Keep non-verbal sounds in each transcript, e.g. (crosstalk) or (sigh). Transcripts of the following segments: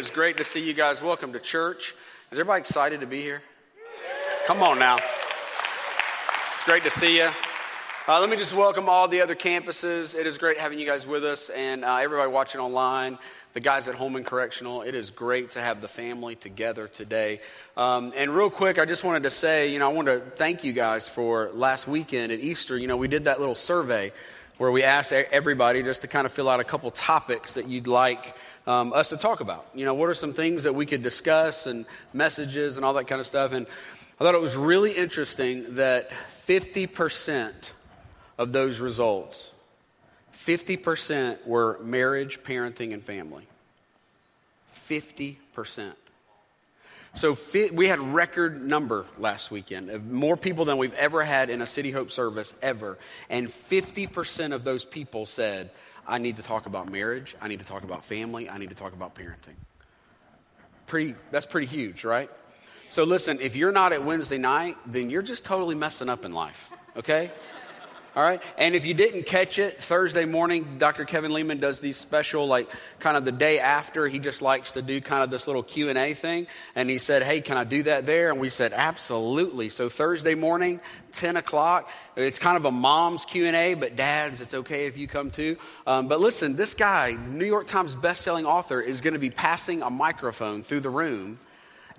is great to see you guys. Welcome to church. Is everybody excited to be here? Come on now. It's great to see you. Uh, let me just welcome all the other campuses. It is great having you guys with us and uh, everybody watching online, the guys at Holman Correctional. It is great to have the family together today. Um, and real quick, I just wanted to say, you know, I want to thank you guys for last weekend at Easter. You know, we did that little survey where we asked everybody just to kind of fill out a couple topics that you'd like um, us to talk about. You know, what are some things that we could discuss and messages and all that kind of stuff. And I thought it was really interesting that 50% of those results, 50% were marriage, parenting, and family. 50%. So we had record number last weekend of more people than we've ever had in a City Hope service ever. And 50% of those people said, I need to talk about marriage, I need to talk about family, I need to talk about parenting. Pretty, that's pretty huge, right? So listen, if you're not at Wednesday night, then you're just totally messing up in life, okay? All right. And if you didn't catch it, Thursday morning, Dr. Kevin Leman does these special, like kind of the day after. He just likes to do kind of this little Q and A thing. And he said, "Hey, can I do that there?" And we said, "Absolutely." So Thursday morning, ten o'clock. It's kind of a mom's Q and A, but dads, it's okay if you come too. Um, but listen, this guy, New York Times best-selling author, is going to be passing a microphone through the room,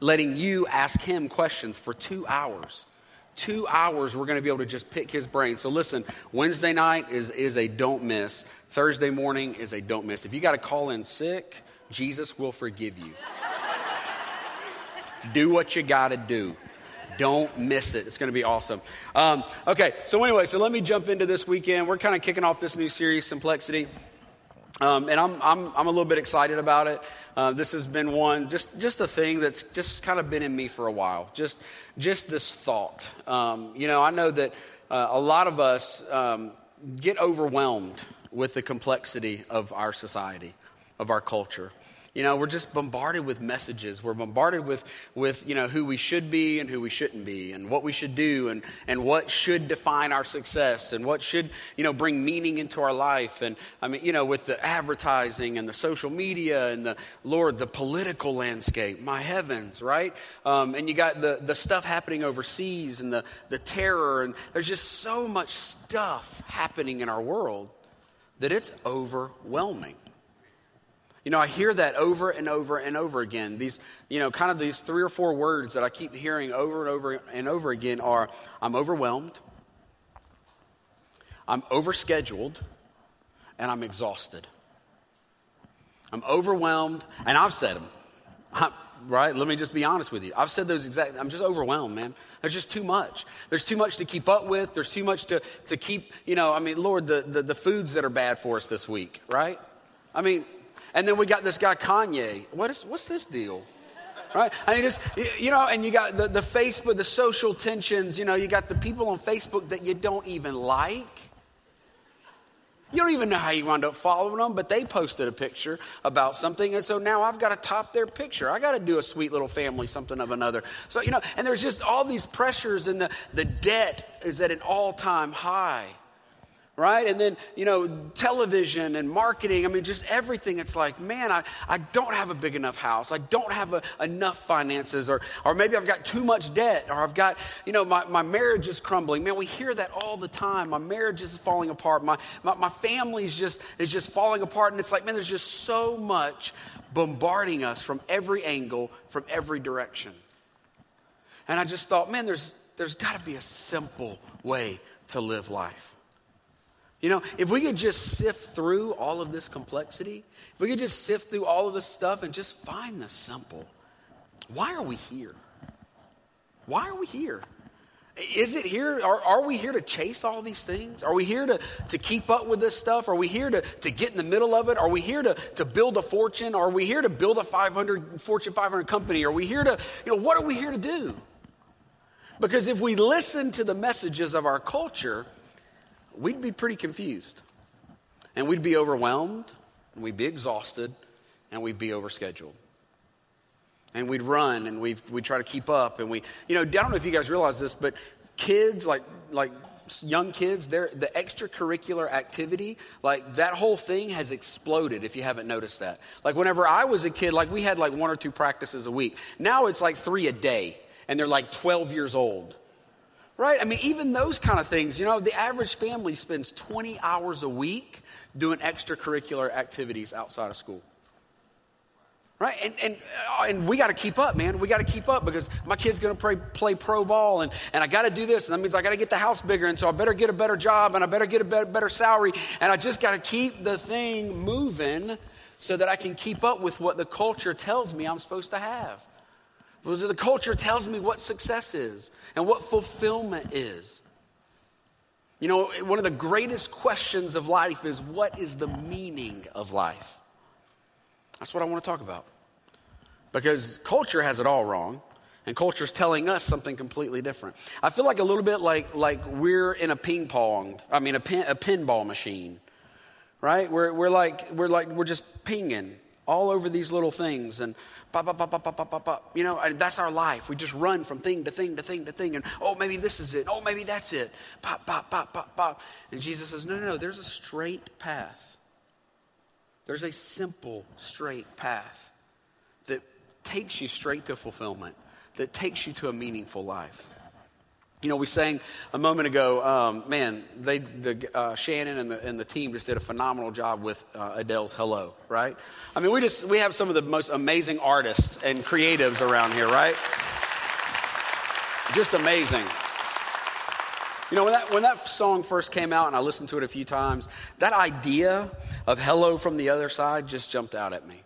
letting you ask him questions for two hours two hours we're going to be able to just pick his brain. So listen, Wednesday night is, is a don't miss. Thursday morning is a don't miss. If you got to call in sick, Jesus will forgive you. do what you got to do. Don't miss it. It's going to be awesome. Um, okay, so anyway, so let me jump into this weekend. We're kind of kicking off this new series, Simplexity. Um, and I'm, I'm, I'm a little bit excited about it. Uh, this has been one, just, just a thing that's just kind of been in me for a while. Just, just this thought. Um, you know, I know that uh, a lot of us um, get overwhelmed with the complexity of our society, of our culture. You know, we're just bombarded with messages. We're bombarded with, with you know, who we should be and who we shouldn't be, and what we should do, and, and what should define our success, and what should, you know, bring meaning into our life. And I mean, you know, with the advertising and the social media and the, Lord, the political landscape, my heavens, right? Um, and you got the, the stuff happening overseas and the, the terror, and there's just so much stuff happening in our world that it's overwhelming. You know, I hear that over and over and over again. These, you know, kind of these three or four words that I keep hearing over and over and over again are I'm overwhelmed, I'm overscheduled, and I'm exhausted. I'm overwhelmed, and I've said them. I'm, right? Let me just be honest with you. I've said those exact. I'm just overwhelmed, man. There's just too much. There's too much to keep up with. There's too much to, to keep, you know, I mean, Lord, the, the, the foods that are bad for us this week, right? I mean, and then we got this guy, Kanye. What is, what's this deal? Right? I mean, just, you know, and you got the, the Facebook, the social tensions, you know, you got the people on Facebook that you don't even like. You don't even know how you wound up following them, but they posted a picture about something, and so now I've got to top their picture. I got to do a sweet little family something of another. So, you know, and there's just all these pressures, and the, the debt is at an all time high right? And then, you know, television and marketing. I mean, just everything. It's like, man, I, I don't have a big enough house. I don't have a, enough finances, or, or maybe I've got too much debt, or I've got, you know, my, my marriage is crumbling. Man, we hear that all the time. My marriage is falling apart. My, my, my family's just, is just falling apart. And it's like, man, there's just so much bombarding us from every angle, from every direction. And I just thought, man, there's, there's got to be a simple way to live life. You know, if we could just sift through all of this complexity, if we could just sift through all of this stuff and just find the simple, why are we here? Why are we here? Is it here? Are, are we here to chase all these things? Are we here to, to keep up with this stuff? Are we here to, to get in the middle of it? Are we here to, to build a fortune? Are we here to build a 500, Fortune 500 company? Are we here to, you know, what are we here to do? Because if we listen to the messages of our culture, we'd be pretty confused. And we'd be overwhelmed, and we'd be exhausted, and we'd be overscheduled. And we'd run and we'd, we'd try to keep up. And we, you know, I don't know if you guys realize this, but kids, like, like young kids, they're, the extracurricular activity, like that whole thing has exploded if you haven't noticed that. Like whenever I was a kid, like we had like one or two practices a week. Now it's like three a day, and they're like 12 years old. Right? I mean, even those kind of things, you know, the average family spends 20 hours a week doing extracurricular activities outside of school. Right? And, and, uh, and we got to keep up, man. We got to keep up because my kid's going to play, play pro ball and, and I got to do this. And that means I got to get the house bigger. And so I better get a better job and I better get a better, better salary. And I just got to keep the thing moving so that I can keep up with what the culture tells me I'm supposed to have. Because the culture tells me what success is and what fulfillment is. You know, one of the greatest questions of life is what is the meaning of life? That's what I want to talk about. Because culture has it all wrong, and culture is telling us something completely different. I feel like a little bit like, like we're in a ping pong, I mean, a, pin, a pinball machine, right? We're, we're, like, we're like, we're just pinging all over these little things, and pop, pop, pop, pop, pop, pop, pop. You know, that's our life. We just run from thing to thing to thing to thing, and oh, maybe this is it. Oh, maybe that's it. Pop, pop, pop, pop, pop. And Jesus says, no, no, no, there's a straight path there's a simple, straight path that takes you straight to fulfillment, that takes you to a meaningful life. You know, we sang a moment ago, um, man, they, the, uh, Shannon and the, and the team just did a phenomenal job with uh, Adele's Hello, right? I mean, we just, we have some of the most amazing artists and creatives around here, right? Just amazing. You know, when that, when that song first came out and I listened to it a few times, that idea of hello from the other side just jumped out at me.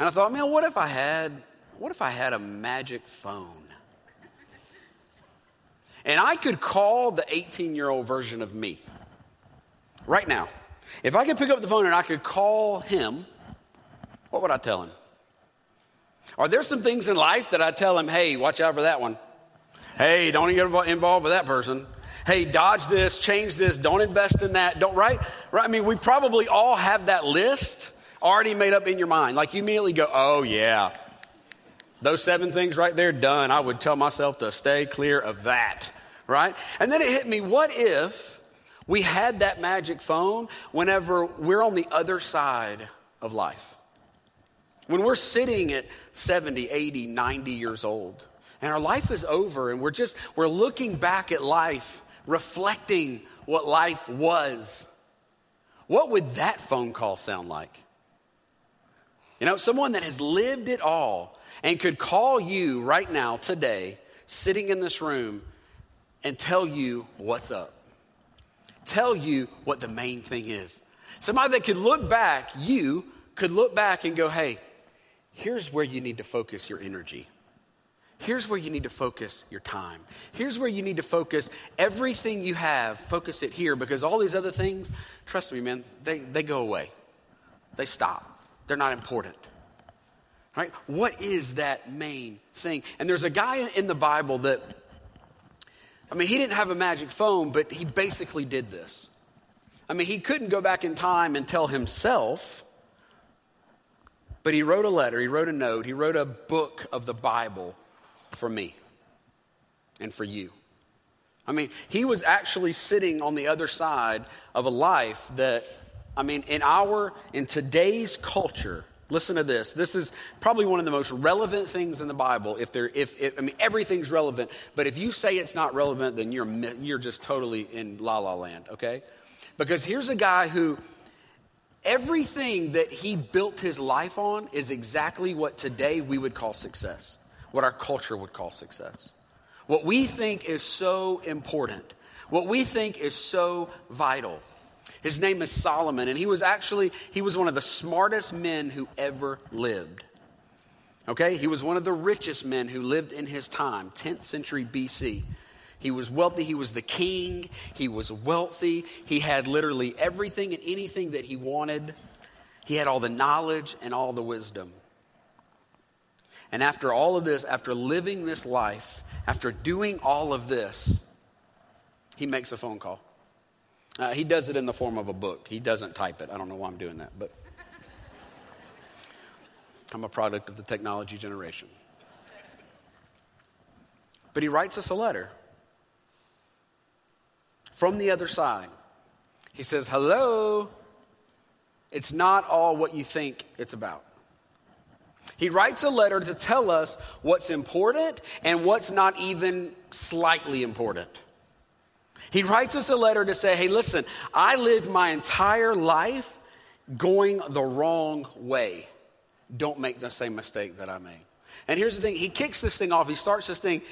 And I thought, man, what if I had, what if I had a magic phone? And I could call the 18 year old version of me right now. If I could pick up the phone and I could call him, what would I tell him? Are there some things in life that I tell him, hey, watch out for that one? Hey, don't get involved with that person hey, dodge this, change this, don't invest in that, don't, right? Right? I mean, we probably all have that list already made up in your mind. Like you immediately go, oh, yeah, those seven things right there, done. I would tell myself to stay clear of that, right? And then it hit me, what if we had that magic phone whenever we're on the other side of life? When we're sitting at 70, 80, 90 years old and our life is over and we're just, we're looking back at life reflecting what life was, what would that phone call sound like? You know, someone that has lived it all and could call you right now, today, sitting in this room, and tell you what's up. Tell you what the main thing is. Somebody that could look back, you could look back and go, hey, here's where you need to focus your energy. Here's where you need to focus your time. Here's where you need to focus everything you have, focus it here because all these other things, trust me, man, they, they go away. They stop. They're not important. Right? What is that main thing? And there's a guy in the Bible that, I mean, he didn't have a magic phone, but he basically did this. I mean, he couldn't go back in time and tell himself, but he wrote a letter, he wrote a note, he wrote a book of the Bible for me and for you. I mean, he was actually sitting on the other side of a life that, I mean, in our, in today's culture, listen to this. This is probably one of the most relevant things in the Bible. If there, if, if I mean, everything's relevant, but if you say it's not relevant, then you're, you're just totally in la la land, okay? Because here's a guy who, everything that he built his life on is exactly what today we would call success what our culture would call success. What we think is so important, what we think is so vital. His name is Solomon, and he was actually he was one of the smartest men who ever lived. Okay? He was one of the richest men who lived in his time, 10th century BC. He was wealthy, he was the king, he was wealthy, he had literally everything and anything that he wanted. He had all the knowledge and all the wisdom. And after all of this, after living this life, after doing all of this, he makes a phone call. Uh, he does it in the form of a book. He doesn't type it. I don't know why I'm doing that, but I'm a product of the technology generation. But he writes us a letter. from the other side. He says, Hello, it's not all what you think it's about. He writes a letter to tell us what's important and what's not even slightly important. He writes us a letter to say, hey, listen, I lived my entire life going the wrong way. Don't make the same mistake that I made. And here's the thing he kicks this thing off. He starts this thing.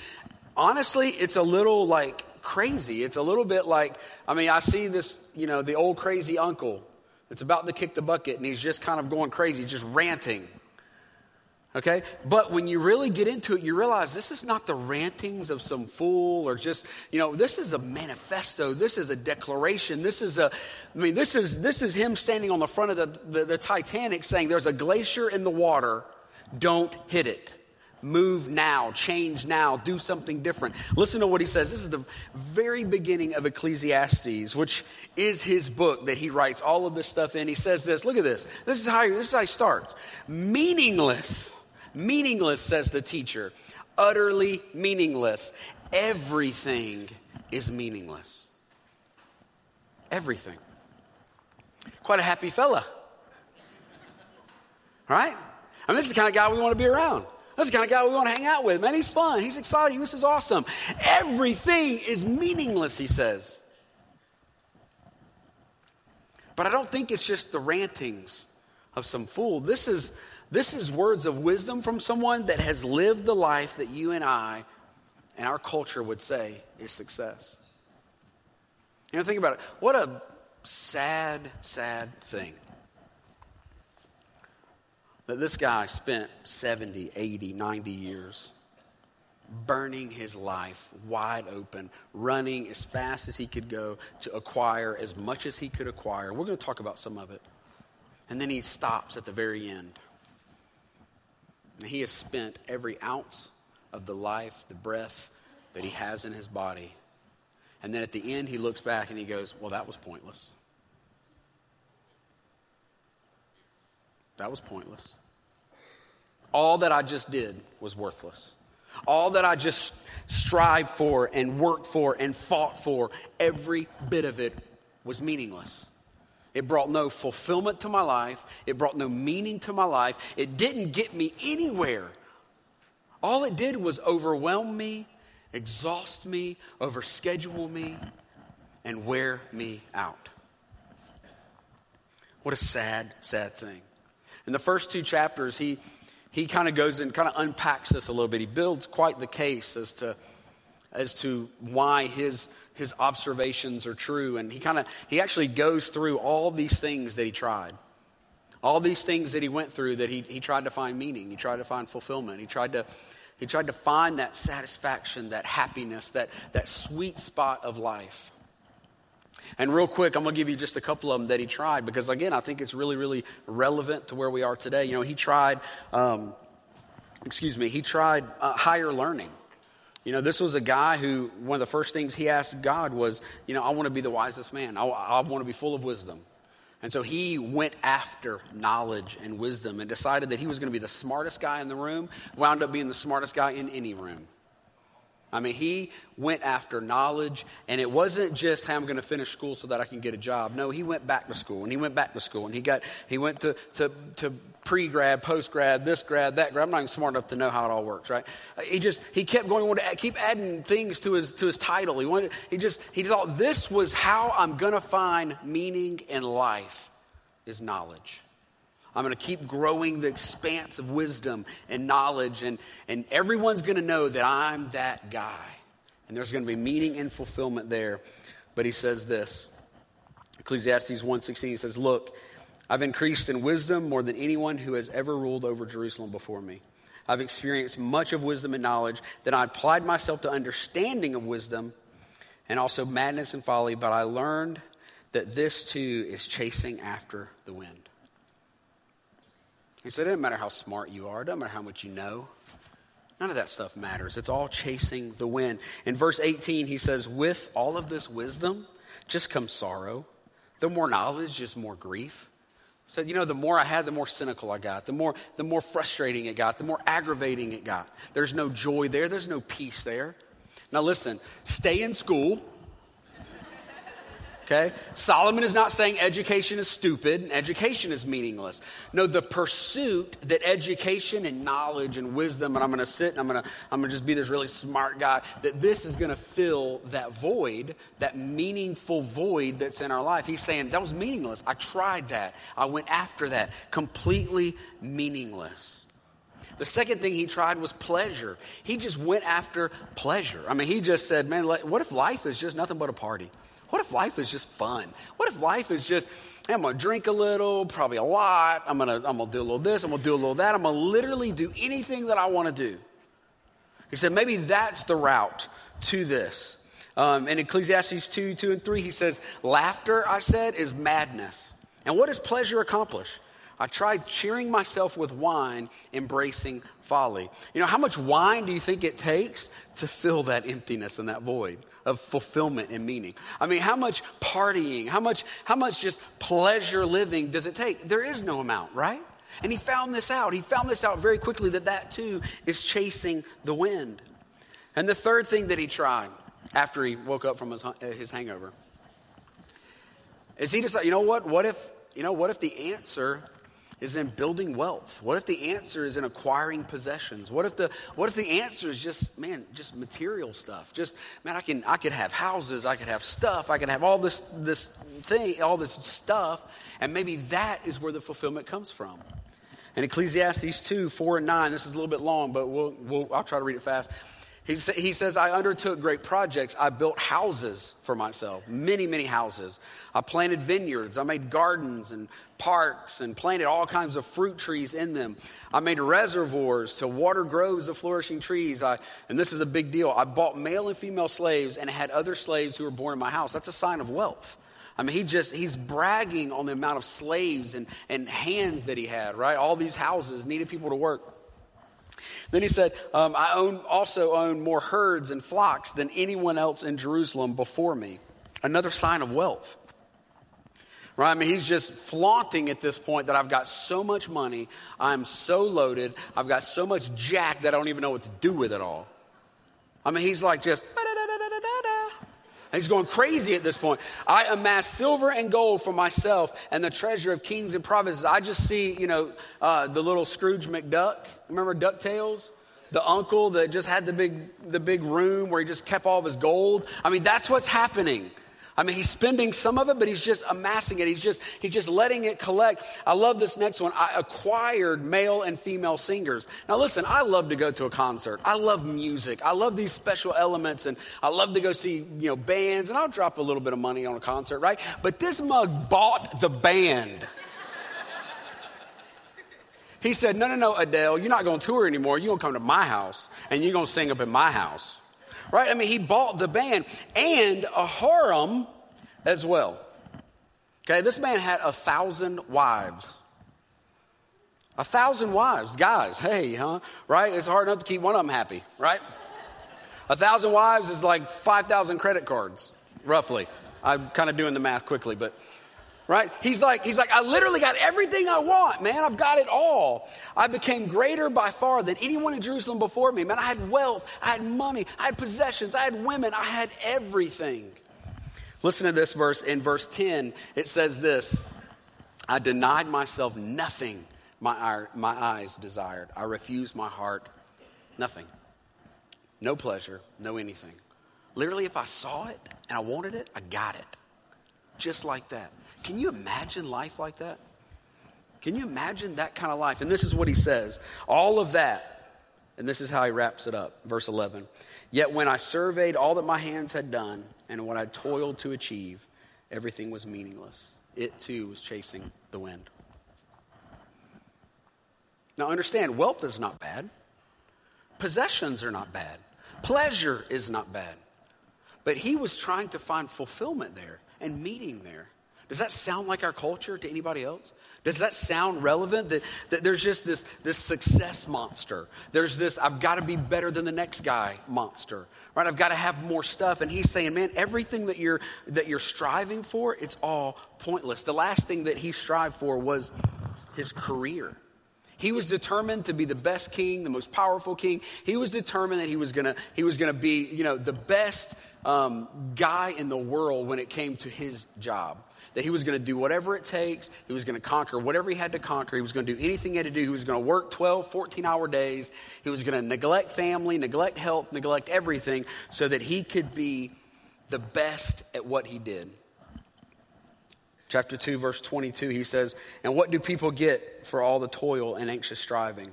Honestly, it's a little like crazy. It's a little bit like, I mean, I see this, you know, the old crazy uncle that's about to kick the bucket and he's just kind of going crazy, just ranting. Okay? But when you really get into it, you realize this is not the rantings of some fool or just, you know, this is a manifesto. This is a declaration. This is a, I mean, this is, this is him standing on the front of the, the, the Titanic saying there's a glacier in the water. Don't hit it. Move now, change now, do something different. Listen to what he says. This is the very beginning of Ecclesiastes, which is his book that he writes all of this stuff in. He says this, look at this. This is how this is how he starts. Meaningless Meaningless, says the teacher. Utterly meaningless. Everything is meaningless. Everything. Quite a happy fella. Right? I mean, this is the kind of guy we want to be around. This is the kind of guy we want to hang out with. Man, he's fun. He's exciting. This is awesome. Everything is meaningless, he says. But I don't think it's just the rantings of some fool. This is this is words of wisdom from someone that has lived the life that you and I and our culture would say is success. You know, think about it. What a sad, sad thing that this guy spent 70, 80, 90 years burning his life wide open, running as fast as he could go to acquire as much as he could acquire. We're going to talk about some of it. And then he stops at the very end. And he has spent every ounce of the life, the breath that he has in his body. And then at the end, he looks back and he goes, Well, that was pointless. That was pointless. All that I just did was worthless. All that I just strived for and worked for and fought for, every bit of it was meaningless. It brought no fulfillment to my life. It brought no meaning to my life. It didn't get me anywhere. All it did was overwhelm me, exhaust me, overschedule me, and wear me out. What a sad, sad thing. In the first two chapters, he, he kind of goes and kind of unpacks this a little bit. He builds quite the case as to, as to why his his observations are true. And he kind of, he actually goes through all these things that he tried. All these things that he went through that he, he tried to find meaning. He tried to find fulfillment. He tried to, he tried to find that satisfaction, that happiness, that, that sweet spot of life. And real quick, I'm going to give you just a couple of them that he tried because, again, I think it's really, really relevant to where we are today. You know, he tried, um, excuse me, he tried uh, higher learning. You know, this was a guy who, one of the first things he asked God was, you know, I want to be the wisest man. I, I want to be full of wisdom. And so he went after knowledge and wisdom and decided that he was going to be the smartest guy in the room, wound up being the smartest guy in any room. I mean, he went after knowledge, and it wasn't just, hey, I'm going to finish school so that I can get a job. No, he went back to school, and he went back to school, and he got, he went to, to, to pre grad, post grad, this grad, that grad. I'm not even smart enough to know how it all works, right? He just, he kept going, wanted to keep adding things to his, to his title. He wanted, he just, he thought this was how I'm going to find meaning in life is knowledge. I'm going to keep growing the expanse of wisdom and knowledge, and, and everyone's going to know that I'm that guy. And there's going to be meaning and fulfillment there. But he says this Ecclesiastes 1:16 he says, Look, I've increased in wisdom more than anyone who has ever ruled over Jerusalem before me. I've experienced much of wisdom and knowledge, that I applied myself to understanding of wisdom and also madness and folly, but I learned that this too is chasing after the wind. He said, it doesn't matter how smart you are, it doesn't matter how much you know. None of that stuff matters. It's all chasing the wind. In verse 18, he says, With all of this wisdom just comes sorrow. The more knowledge, just more grief. He said, you know, the more I had, the more cynical I got, the more, the more frustrating it got, the more aggravating it got. There's no joy there, there's no peace there. Now listen, stay in school. Okay? Solomon is not saying education is stupid and education is meaningless. No, the pursuit that education and knowledge and wisdom, and I'm going to sit and I'm going to I'm going to just be this really smart guy, that this is going to fill that void, that meaningful void that's in our life. He's saying that was meaningless. I tried that. I went after that. Completely meaningless. The second thing he tried was pleasure. He just went after pleasure. I mean, he just said, man, what if life is just nothing but a party? What if life is just fun? What if life is just, hey, I'm gonna drink a little, probably a lot. I'm gonna, I'm gonna do a little this, I'm gonna do a little that. I'm gonna literally do anything that I wanna do. He said, maybe that's the route to this. Um, in Ecclesiastes 2, 2 and 3, he says, laughter, I said, is madness. And what does pleasure accomplish? I tried cheering myself with wine, embracing folly. You know, how much wine do you think it takes to fill that emptiness and that void of fulfillment and meaning? I mean, how much partying, how much, how much just pleasure living does it take? There is no amount, right? And he found this out. He found this out very quickly that that too is chasing the wind. And the third thing that he tried after he woke up from his, uh, his hangover is he decided, you know what? What if, you know, what if the answer is in building wealth? What if the answer is in acquiring possessions? What if the what if the answer is just man, just material stuff? Just man, I can I could have houses, I could have stuff, I could have all this this thing, all this stuff, and maybe that is where the fulfillment comes from. In Ecclesiastes 2, 4 and 9, this is a little bit long, but we'll, we'll, I'll try to read it fast. He, sa- he says, I undertook great projects. I built houses for myself, many, many houses. I planted vineyards. I made gardens and parks and planted all kinds of fruit trees in them. I made reservoirs to water groves of flourishing trees. I, and this is a big deal. I bought male and female slaves and had other slaves who were born in my house. That's a sign of wealth. I mean, he just, he's bragging on the amount of slaves and, and hands that he had, right? All these houses needed people to work. Then he said, um, I own, also own more herds and flocks than anyone else in Jerusalem before me. Another sign of wealth. Right? I mean, he's just flaunting at this point that I've got so much money. I'm so loaded. I've got so much jack that I don't even know what to do with it all. I mean, he's like just He's going crazy at this point. I amassed silver and gold for myself and the treasure of kings and provinces. I just see, you know, uh, the little Scrooge McDuck. Remember DuckTales? The uncle that just had the big, the big room where he just kept all of his gold. I mean, that's what's happening. I mean, he's spending some of it, but he's just amassing it. He's just, he's just letting it collect. I love this next one. I acquired male and female singers. Now listen, I love to go to a concert. I love music. I love these special elements and I love to go see, you know, bands and I'll drop a little bit of money on a concert, right? But this mug bought the band. He said, No, no, no, Adele, you're not going to tour anymore. You're going to come to my house and you're going to sing up in my house right? I mean, he bought the band and a harem as well. Okay, this man had a thousand wives. A thousand wives. Guys, hey, huh? Right? It's hard enough to keep one of them happy, right? A thousand wives is like 5,000 credit cards, roughly. I'm kind of doing the math quickly, but right? He's like, he's like, I literally got everything I want, man. I've got it all. I became greater by far than anyone in Jerusalem before me, man. I had wealth, I had money, I had possessions, I had women, I had everything. Listen to this verse. In verse 10, it says this I denied myself nothing my, my eyes desired. I refused my heart nothing. No pleasure, no anything. Literally, if I saw it and I wanted it, I got it. Just like that. Can you imagine life like that? Can you imagine that kind of life? And this is what he says all of that, and this is how he wraps it up, verse 11. Yet when I surveyed all that my hands had done and what I toiled to achieve, everything was meaningless. It too was chasing the wind. Now understand, wealth is not bad, possessions are not bad, pleasure is not bad. But he was trying to find fulfillment there and meaning there. Does that sound like our culture to anybody else? Does that sound relevant? That, that there's just this, this success monster. There's this, I've got to be better than the next guy monster, right? I've got to have more stuff. And he's saying, man, everything that you're, that you're striving for, it's all pointless. The last thing that he strived for was his career. He was determined to be the best king, the most powerful king. He was determined that he was gonna, he was gonna be, you know, the best um, guy in the world when it came to his job. That he was going to do whatever it takes. He was going to conquer whatever he had to conquer. He was going to do anything he had to do. He was going to work 12, 14 hour days. He was going to neglect family, neglect health, neglect everything so that he could be the best at what he did. Chapter 2, verse 22, he says, And what do people get for all the toil and anxious striving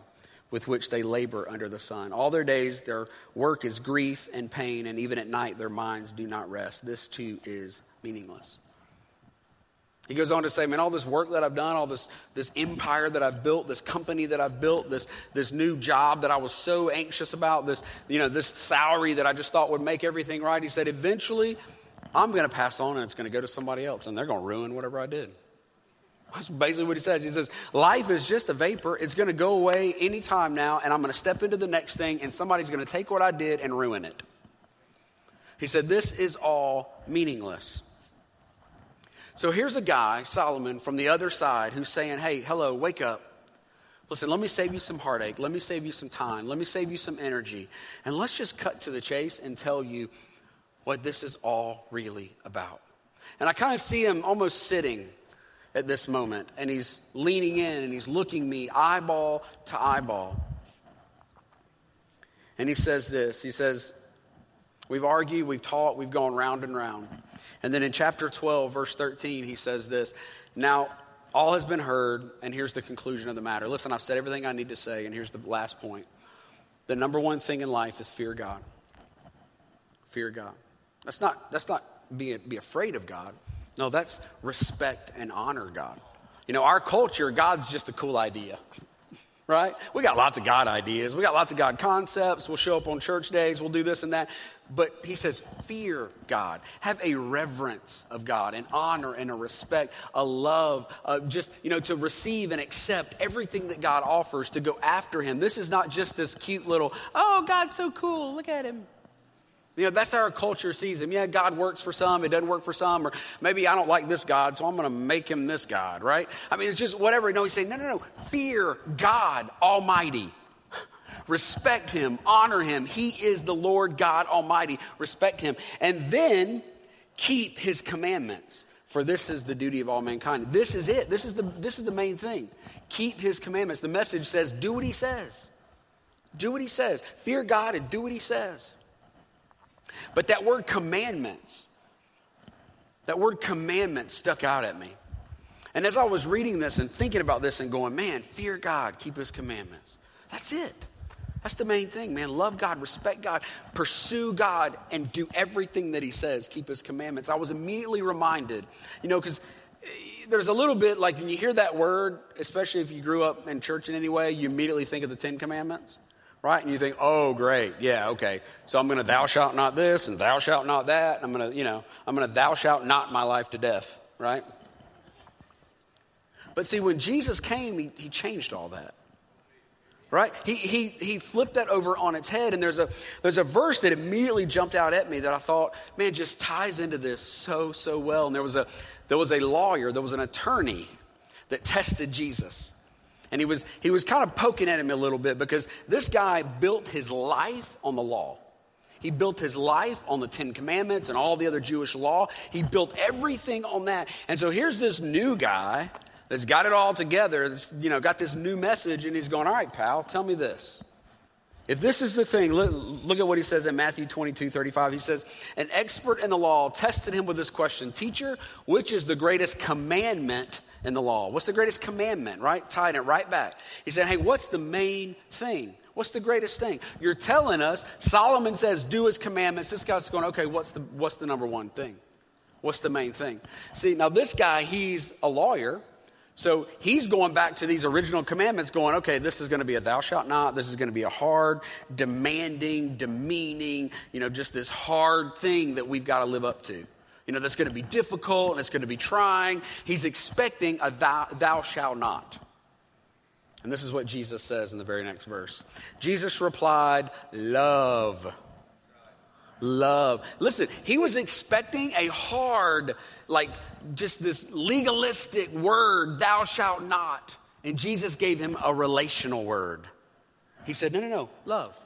with which they labor under the sun? All their days, their work is grief and pain, and even at night, their minds do not rest. This too is meaningless. He goes on to say, man, all this work that I've done, all this, this empire that I've built, this company that I've built, this, this new job that I was so anxious about, this, you know, this salary that I just thought would make everything right. He said, eventually I'm going to pass on and it's going to go to somebody else and they're going to ruin whatever I did. That's basically what he says. He says, Life is just a vapor. It's going to go away anytime now, and I'm going to step into the next thing, and somebody's going to take what I did and ruin it. He said, This is all meaningless. So here's a guy, Solomon, from the other side who's saying, Hey, hello, wake up. Listen, let me save you some heartache. Let me save you some time. Let me save you some energy. And let's just cut to the chase and tell you what this is all really about. And I kind of see him almost sitting at this moment, and he's leaning in and he's looking me eyeball to eyeball. And he says this He says, We've argued, we've talked, we've gone round and round. And then in chapter 12, verse 13, he says this Now, all has been heard, and here's the conclusion of the matter. Listen, I've said everything I need to say, and here's the last point. The number one thing in life is fear God. Fear God. That's not, that's not be, be afraid of God. No, that's respect and honor God. You know, our culture, God's just a cool idea, right? We got lots of God ideas. We got lots of God concepts. We'll show up on church days. We'll do this and that. But he says, fear God. Have a reverence of God, an honor and a respect, a love, uh, just, you know, to receive and accept everything that God offers, to go after him. This is not just this cute little, oh, God's so cool. Look at him. You know, that's how our culture sees him. Yeah, God works for some, it doesn't work for some, or maybe I don't like this God, so I'm going to make him this God, right? I mean, it's just whatever. No, he's saying, no, no, no. Fear God Almighty. Respect him, honor him. He is the Lord God Almighty. Respect him. And then keep his commandments. For this is the duty of all mankind. This is it. This is the, this is the main thing. Keep his commandments. The message says, do what he says. Do what he says. Fear God and do what he says. But that word commandments, that word commandments stuck out at me. And as I was reading this and thinking about this and going, man, fear God, keep his commandments. That's it. That's the main thing, man. Love God, respect God, pursue God, and do everything that he says, keep his commandments. I was immediately reminded, you know, because eh, there's a little bit like when you hear that word, especially if you grew up in church in any way, you immediately think of the Ten Commandments right? And you think, oh, great, yeah, okay. So I'm going to thou shalt not this and thou shalt not that. I'm going to, you know, I'm going to thou shalt not my life to death, right? But see, when Jesus came, he, he changed all that. Right? He, he, he flipped that over on its head. And there's a, there's a verse that immediately jumped out at me that I thought, man, just ties into this so, so well. And there was a, there was a lawyer, there was an attorney that tested Jesus. And he was, he was kind of poking at him a little bit because this guy built his life on the law. He built his life on the Ten Commandments and all the other Jewish law. He built everything on that. And so here's this new guy that's got it all together, that's, you know, got this new message, and he's going, All right, pal, tell me this. If this is the thing, look, look, at what he says in Matthew 22 35. He says, An expert in the law tested him with this question Teacher, which is the greatest commandment in the law? What's the greatest commandment, right? Tied it right back. He said, Hey, what's the main thing? What's the greatest thing? You're telling us, Solomon says, do his commandments. This guy's going, okay, what's the, what's the number one thing? What's the main thing? See, now this guy, he's a lawyer. So he's going back to these original commandments, going, okay, this is going to be a thou shalt not. This is going to be a hard, demanding, demeaning, you know, just this hard thing that we've got to live up to you know, that's going to be difficult and it's going to be trying. He's expecting a thou, thou shalt not. And this is what Jesus says in the very next verse. Jesus replied, Love. Love. Listen, he was expecting a hard, like just this legalistic word, thou shalt not. And Jesus gave him a relational word. He said, No, no, no, love.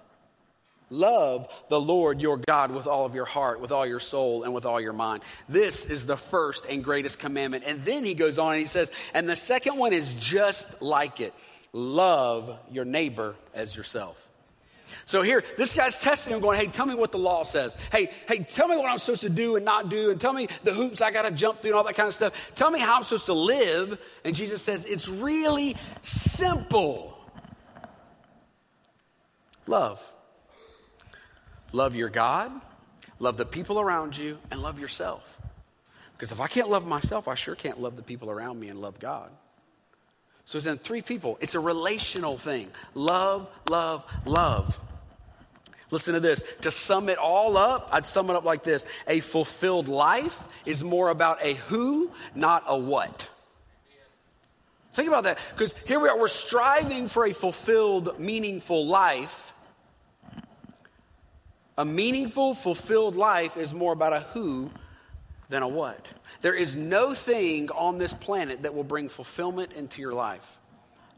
Love the Lord your God with all of your heart, with all your soul, and with all your mind. This is the first and greatest commandment. And then he goes on and he says, And the second one is just like it love your neighbor as yourself. So here, this guy's testing him, going, Hey, tell me what the law says. Hey, hey, tell me what I'm supposed to do and not do, and tell me the hoops I got to jump through and all that kind of stuff. Tell me how I'm supposed to live. And Jesus says, It's really simple. Love. Love your God, love the people around you, and love yourself. Because if I can't love myself, I sure can't love the people around me and love God. So it's in three people. It's a relational thing. Love, love, love. Listen to this. To sum it all up, I'd sum it up like this A fulfilled life is more about a who, not a what. Think about that. Because here we are, we're striving for a fulfilled, meaningful life. A meaningful, fulfilled life is more about a who than a what. There is no thing on this planet that will bring fulfillment into your life.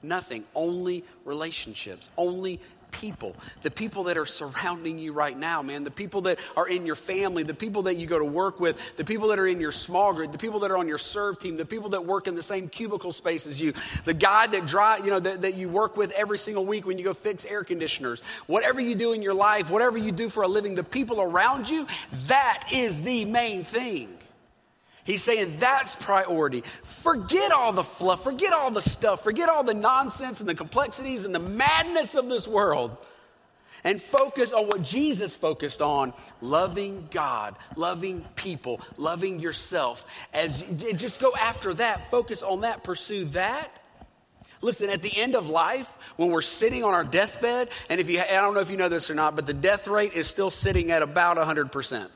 Nothing. Only relationships. Only people, the people that are surrounding you right now, man, the people that are in your family, the people that you go to work with, the people that are in your small group, the people that are on your serve team, the people that work in the same cubicle space as you, the guy that drive, you know, that, that you work with every single week when you go fix air conditioners, whatever you do in your life, whatever you do for a living, the people around you, that is the main thing. He's saying that's priority. Forget all the fluff, forget all the stuff, forget all the nonsense and the complexities and the madness of this world. And focus on what Jesus focused on loving God, loving people, loving yourself. As just go after that, focus on that, pursue that. Listen, at the end of life, when we're sitting on our deathbed, and if you, I don't know if you know this or not, but the death rate is still sitting at about 100%.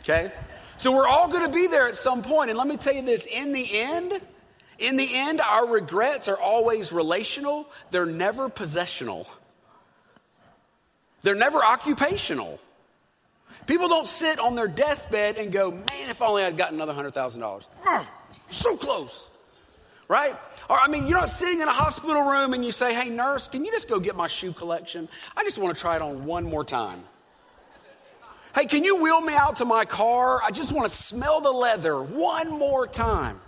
Okay? So we're all going to be there at some point. And let me tell you this in the end, in the end, our regrets are always relational, they're never possessional, they're never occupational. People don't sit on their deathbed and go, man, if only I'd gotten another $100,000. So close. Right? Or, I mean, you're not sitting in a hospital room and you say, hey, nurse, can you just go get my shoe collection? I just want to try it on one more time. Hey, can you wheel me out to my car? I just want to smell the leather one more time.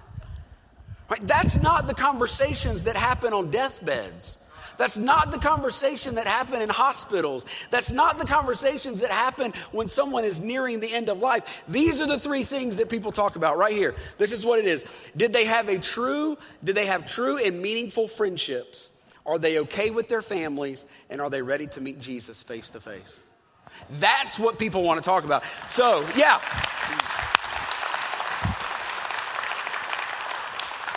Right? That's not the conversations that happen on deathbeds. That's not the conversation that happen in hospitals. That's not the conversations that happen when someone is nearing the end of life. These are the three things that people talk about right here. This is what it is. Did they have a true, did they have true and meaningful friendships? Are they okay with their families? And are they ready to meet Jesus face to face? That's what people want to talk about. So, yeah.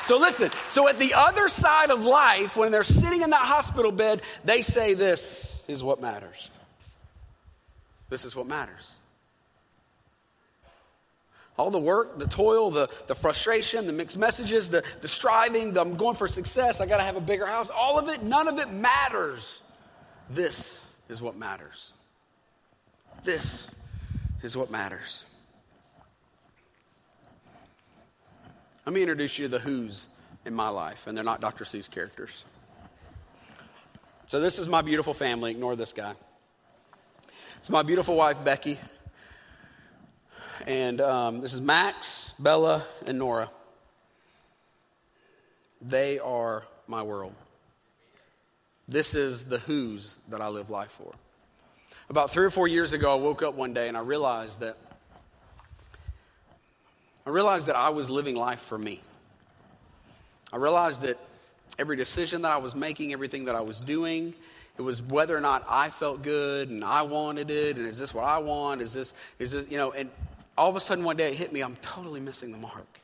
So listen, so at the other side of life, when they're sitting in that hospital bed, they say, This is what matters. This is what matters. All the work, the toil, the, the frustration, the mixed messages, the, the striving, the, I'm going for success, I got to have a bigger house, all of it, none of it matters. This is what matters. This is what matters. Let me introduce you to the who's in my life, and they're not Dr. Seuss characters. So, this is my beautiful family. Ignore this guy. It's my beautiful wife, Becky. And um, this is Max, Bella, and Nora. They are my world. This is the who's that I live life for. About three or four years ago, I woke up one day and I realized that I realized that I was living life for me. I realized that every decision that I was making, everything that I was doing, it was whether or not I felt good and I wanted it, and is this what I want? Is this, is this, you know, and all of a sudden one day it hit me, I'm totally missing the mark.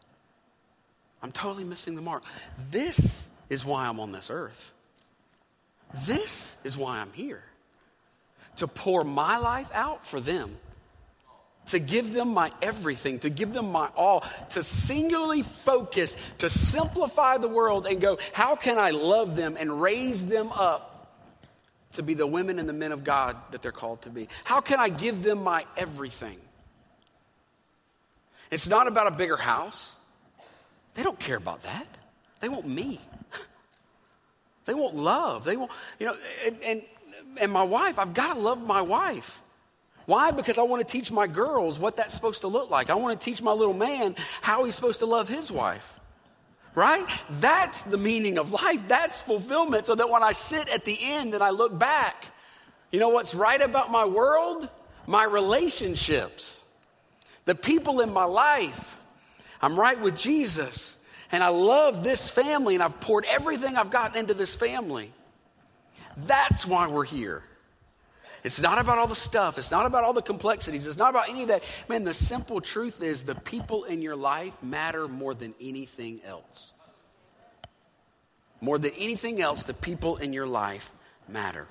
I'm totally missing the mark. This is why I'm on this earth. This is why I'm here to pour my life out for them, to give them my everything, to give them my all, to singularly focus, to simplify the world and go, how can I love them and raise them up to be the women and the men of God that they're called to be? How can I give them my everything? It's not about a bigger house. They don't care about that. They want me. (laughs) They want love. They want, you know, and, and, and my wife, I've got to love my wife. Why? Because I want to teach my girls what that's supposed to look like. I want to teach my little man how he's supposed to love his wife. Right? That's the meaning of life. That's fulfillment. So that when I sit at the end and I look back, you know what's right about my world? My relationships. The people in my life. I'm right with Jesus. And I love this family and I've poured everything I've got into this family. That's why we're here. It's not about all the stuff. It's not about all the complexities. It's not about any of that. Man, the simple truth is the people in your life matter more than anything else. More than anything else, the people in your life matter.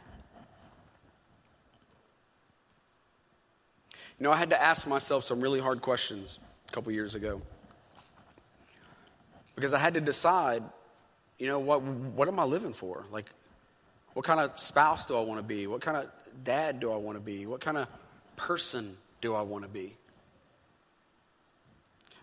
You know, I had to ask myself some really hard questions a couple years ago. Because I had to decide, you know, what, what am I living for? Like, what kind of spouse do I want to be? What kind of dad do I want to be? What kind of person do I want to be?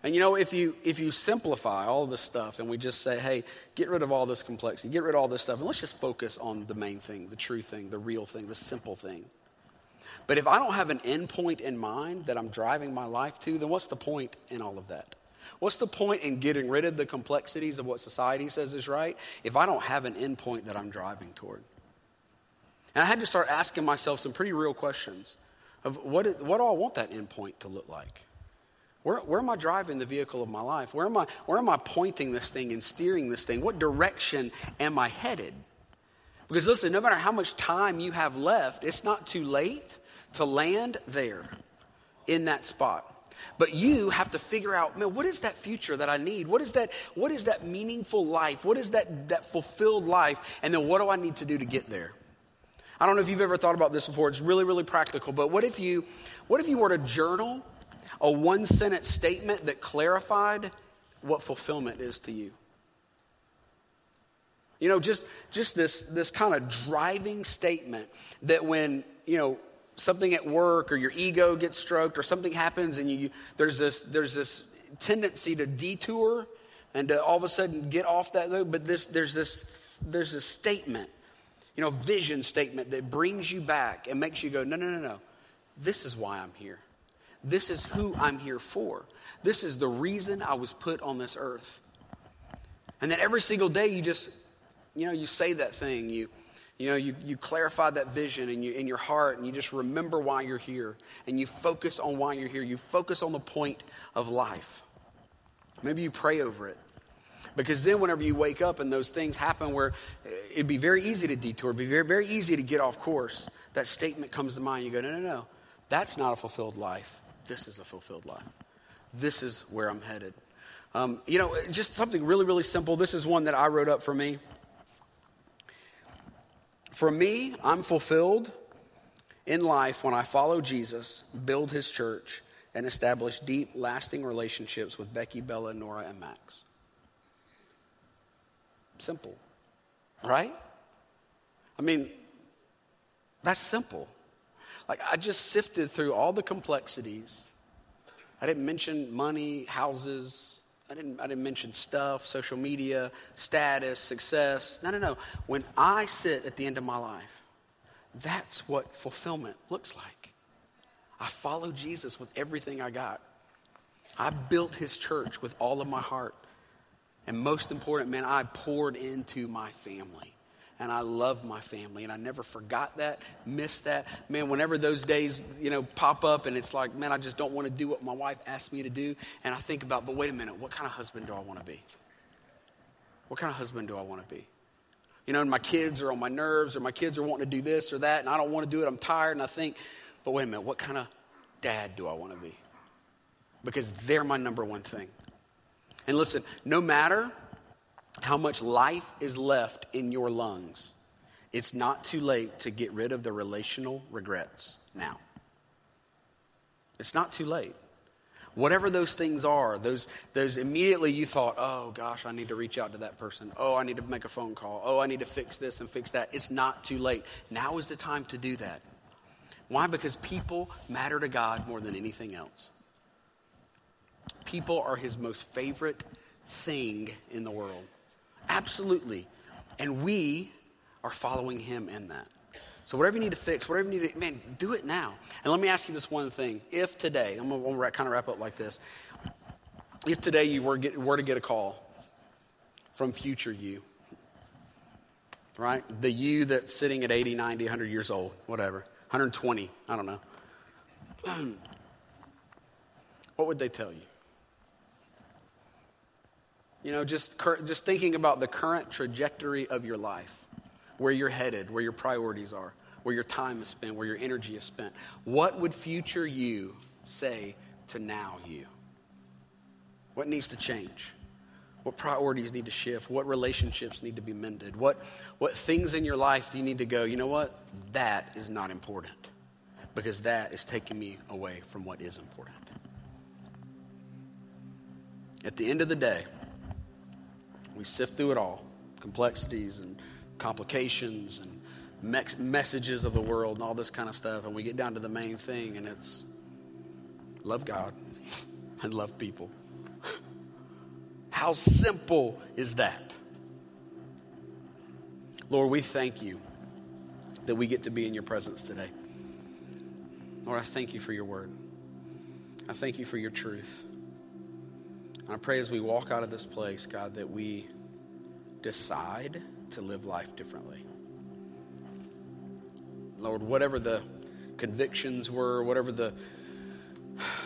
And you know, if you if you simplify all this stuff and we just say, hey, get rid of all this complexity, get rid of all this stuff, and let's just focus on the main thing, the true thing, the real thing, the simple thing. But if I don't have an end point in mind that I'm driving my life to, then what's the point in all of that? What's the point in getting rid of the complexities of what society says is right if I don't have an end point that I'm driving toward? And I had to start asking myself some pretty real questions of what, what do I want that endpoint to look like? Where, where am I driving the vehicle of my life? Where am, I, where am I pointing this thing and steering this thing? What direction am I headed? Because listen, no matter how much time you have left, it's not too late to land there in that spot. But you have to figure out, man, what is that future that I need? What is that, what is that meaningful life? What is that, that fulfilled life? And then what do I need to do to get there? I don't know if you've ever thought about this before. It's really, really practical. But what if you, what if you were to journal a one sentence statement that clarified what fulfillment is to you? You know, just, just this, this kind of driving statement that when, you know, something at work or your ego gets stroked or something happens and you, there's, this, there's this tendency to detour and to all of a sudden get off that, but this, there's, this, there's this statement you know, vision statement that brings you back and makes you go, no, no, no, no. This is why I'm here. This is who I'm here for. This is the reason I was put on this earth. And then every single day you just, you know, you say that thing. You, you know, you, you clarify that vision in, you, in your heart and you just remember why you're here. And you focus on why you're here. You focus on the point of life. Maybe you pray over it. Because then, whenever you wake up and those things happen where it'd be very easy to detour, it'd be very, very easy to get off course, that statement comes to mind. You go, no, no, no. That's not a fulfilled life. This is a fulfilled life. This is where I'm headed. Um, you know, just something really, really simple. This is one that I wrote up for me. For me, I'm fulfilled in life when I follow Jesus, build his church, and establish deep, lasting relationships with Becky, Bella, Nora, and Max. Simple, right? I mean, that's simple. Like, I just sifted through all the complexities. I didn't mention money, houses. I didn't, I didn't mention stuff, social media, status, success. No, no, no. When I sit at the end of my life, that's what fulfillment looks like. I follow Jesus with everything I got. I built his church with all of my heart. And most important, man, I poured into my family. And I love my family. And I never forgot that, missed that. Man, whenever those days, you know, pop up and it's like, man, I just don't want to do what my wife asked me to do. And I think about, but wait a minute, what kind of husband do I want to be? What kind of husband do I want to be? You know, and my kids are on my nerves, or my kids are wanting to do this or that, and I don't want to do it. I'm tired. And I think, but wait a minute, what kind of dad do I want to be? Because they're my number one thing. And listen, no matter how much life is left in your lungs, it's not too late to get rid of the relational regrets now. It's not too late. Whatever those things are, those, those immediately you thought, oh gosh, I need to reach out to that person. Oh, I need to make a phone call. Oh, I need to fix this and fix that. It's not too late. Now is the time to do that. Why? Because people matter to God more than anything else. People are his most favorite thing in the world. Absolutely. And we are following Him in that. So whatever you need to fix, whatever you need to, man, do it now. And let me ask you this one thing. If today, I'm going to kind of wrap up like this. If today you were, get, were to get a call from future you, right? The you that's sitting at 80, 90, 100 years old, whatever, 120, I don't know. (clears throat) what would they tell you? You know, just, just thinking about the current trajectory of your life, where you're headed, where your priorities are, where your time is spent, where your energy is spent. What would future you say to now you? What needs to change? What priorities need to shift? What relationships need to be mended? What, what things in your life do you need to go, you know what? That is not important because that is taking me away from what is important. At the end of the day, we sift through it all complexities and complications and messages of the world and all this kind of stuff. And we get down to the main thing, and it's love God (laughs) and love people. (laughs) How simple is that? Lord, we thank you that we get to be in your presence today. Lord, I thank you for your word. I thank you for your truth. I pray as we walk out of this place, God, that we decide to live life differently. Lord, whatever the convictions were, whatever the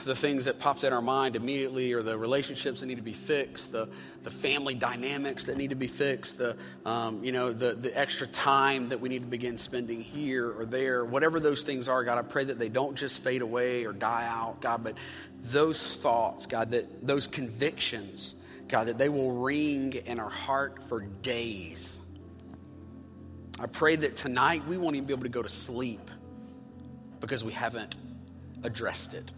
the things that popped in our mind immediately or the relationships that need to be fixed, the, the family dynamics that need to be fixed, the, um, you know, the, the extra time that we need to begin spending here or there, whatever those things are, God, I pray that they don't just fade away or die out, God, but those thoughts, God, that those convictions, God, that they will ring in our heart for days. I pray that tonight we won't even be able to go to sleep because we haven't addressed it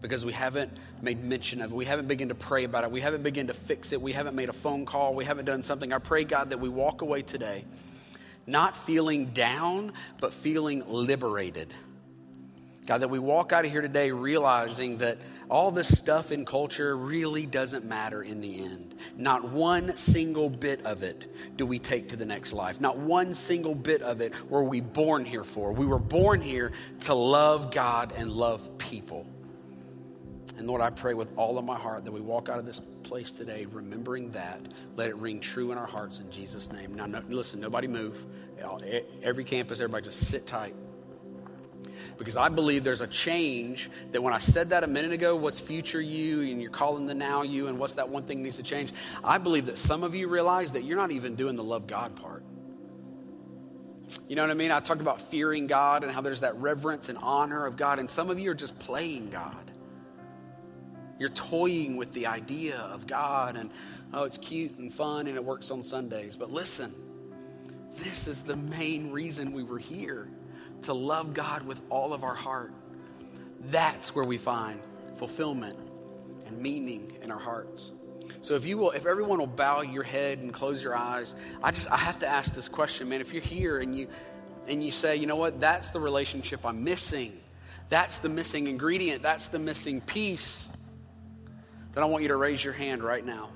because we haven't made mention of it. We haven't begun to pray about it. We haven't begun to fix it. We haven't made a phone call. We haven't done something. I pray, God, that we walk away today not feeling down, but feeling liberated. God, that we walk out of here today realizing that all this stuff in culture really doesn't matter in the end. Not one single bit of it do we take to the next life. Not one single bit of it were we born here for. We were born here to love God and love people. And Lord, I pray with all of my heart that we walk out of this place today remembering that. Let it ring true in our hearts in Jesus' name. Now, no, listen, nobody move. Every campus, everybody just sit tight. Because I believe there's a change that when I said that a minute ago, what's future you and you're calling the now you and what's that one thing needs to change? I believe that some of you realize that you're not even doing the love God part. You know what I mean? I talked about fearing God and how there's that reverence and honor of God, and some of you are just playing God. You're toying with the idea of God and, oh, it's cute and fun and it works on Sundays. But listen, this is the main reason we were here to love God with all of our heart. That's where we find fulfillment and meaning in our hearts. So if you will, if everyone will bow your head and close your eyes, I just I have to ask this question, man. If you're here and you and you say, you know what, that's the relationship I'm missing. That's the missing ingredient. That's the missing piece then I want you to raise your hand right now.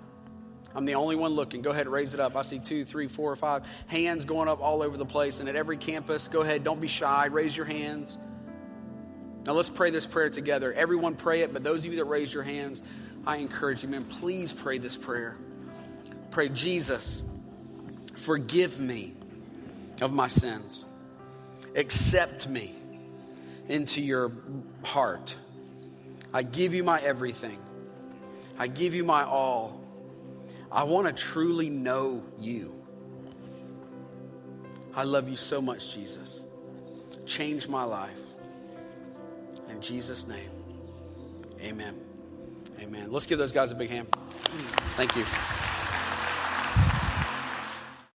I'm the only one looking. Go ahead, raise it up. I see two, three, four, five hands going up all over the place and at every campus. Go ahead, don't be shy. Raise your hands. Now let's pray this prayer together. Everyone pray it, but those of you that raised your hands, I encourage you, man, please pray this prayer. Pray, Jesus, forgive me of my sins. Accept me into your heart. I give you my everything. I give you my all. I want to truly know you. I love you so much, Jesus. Change my life. In Jesus' name, amen. Amen. Let's give those guys a big hand. Thank you.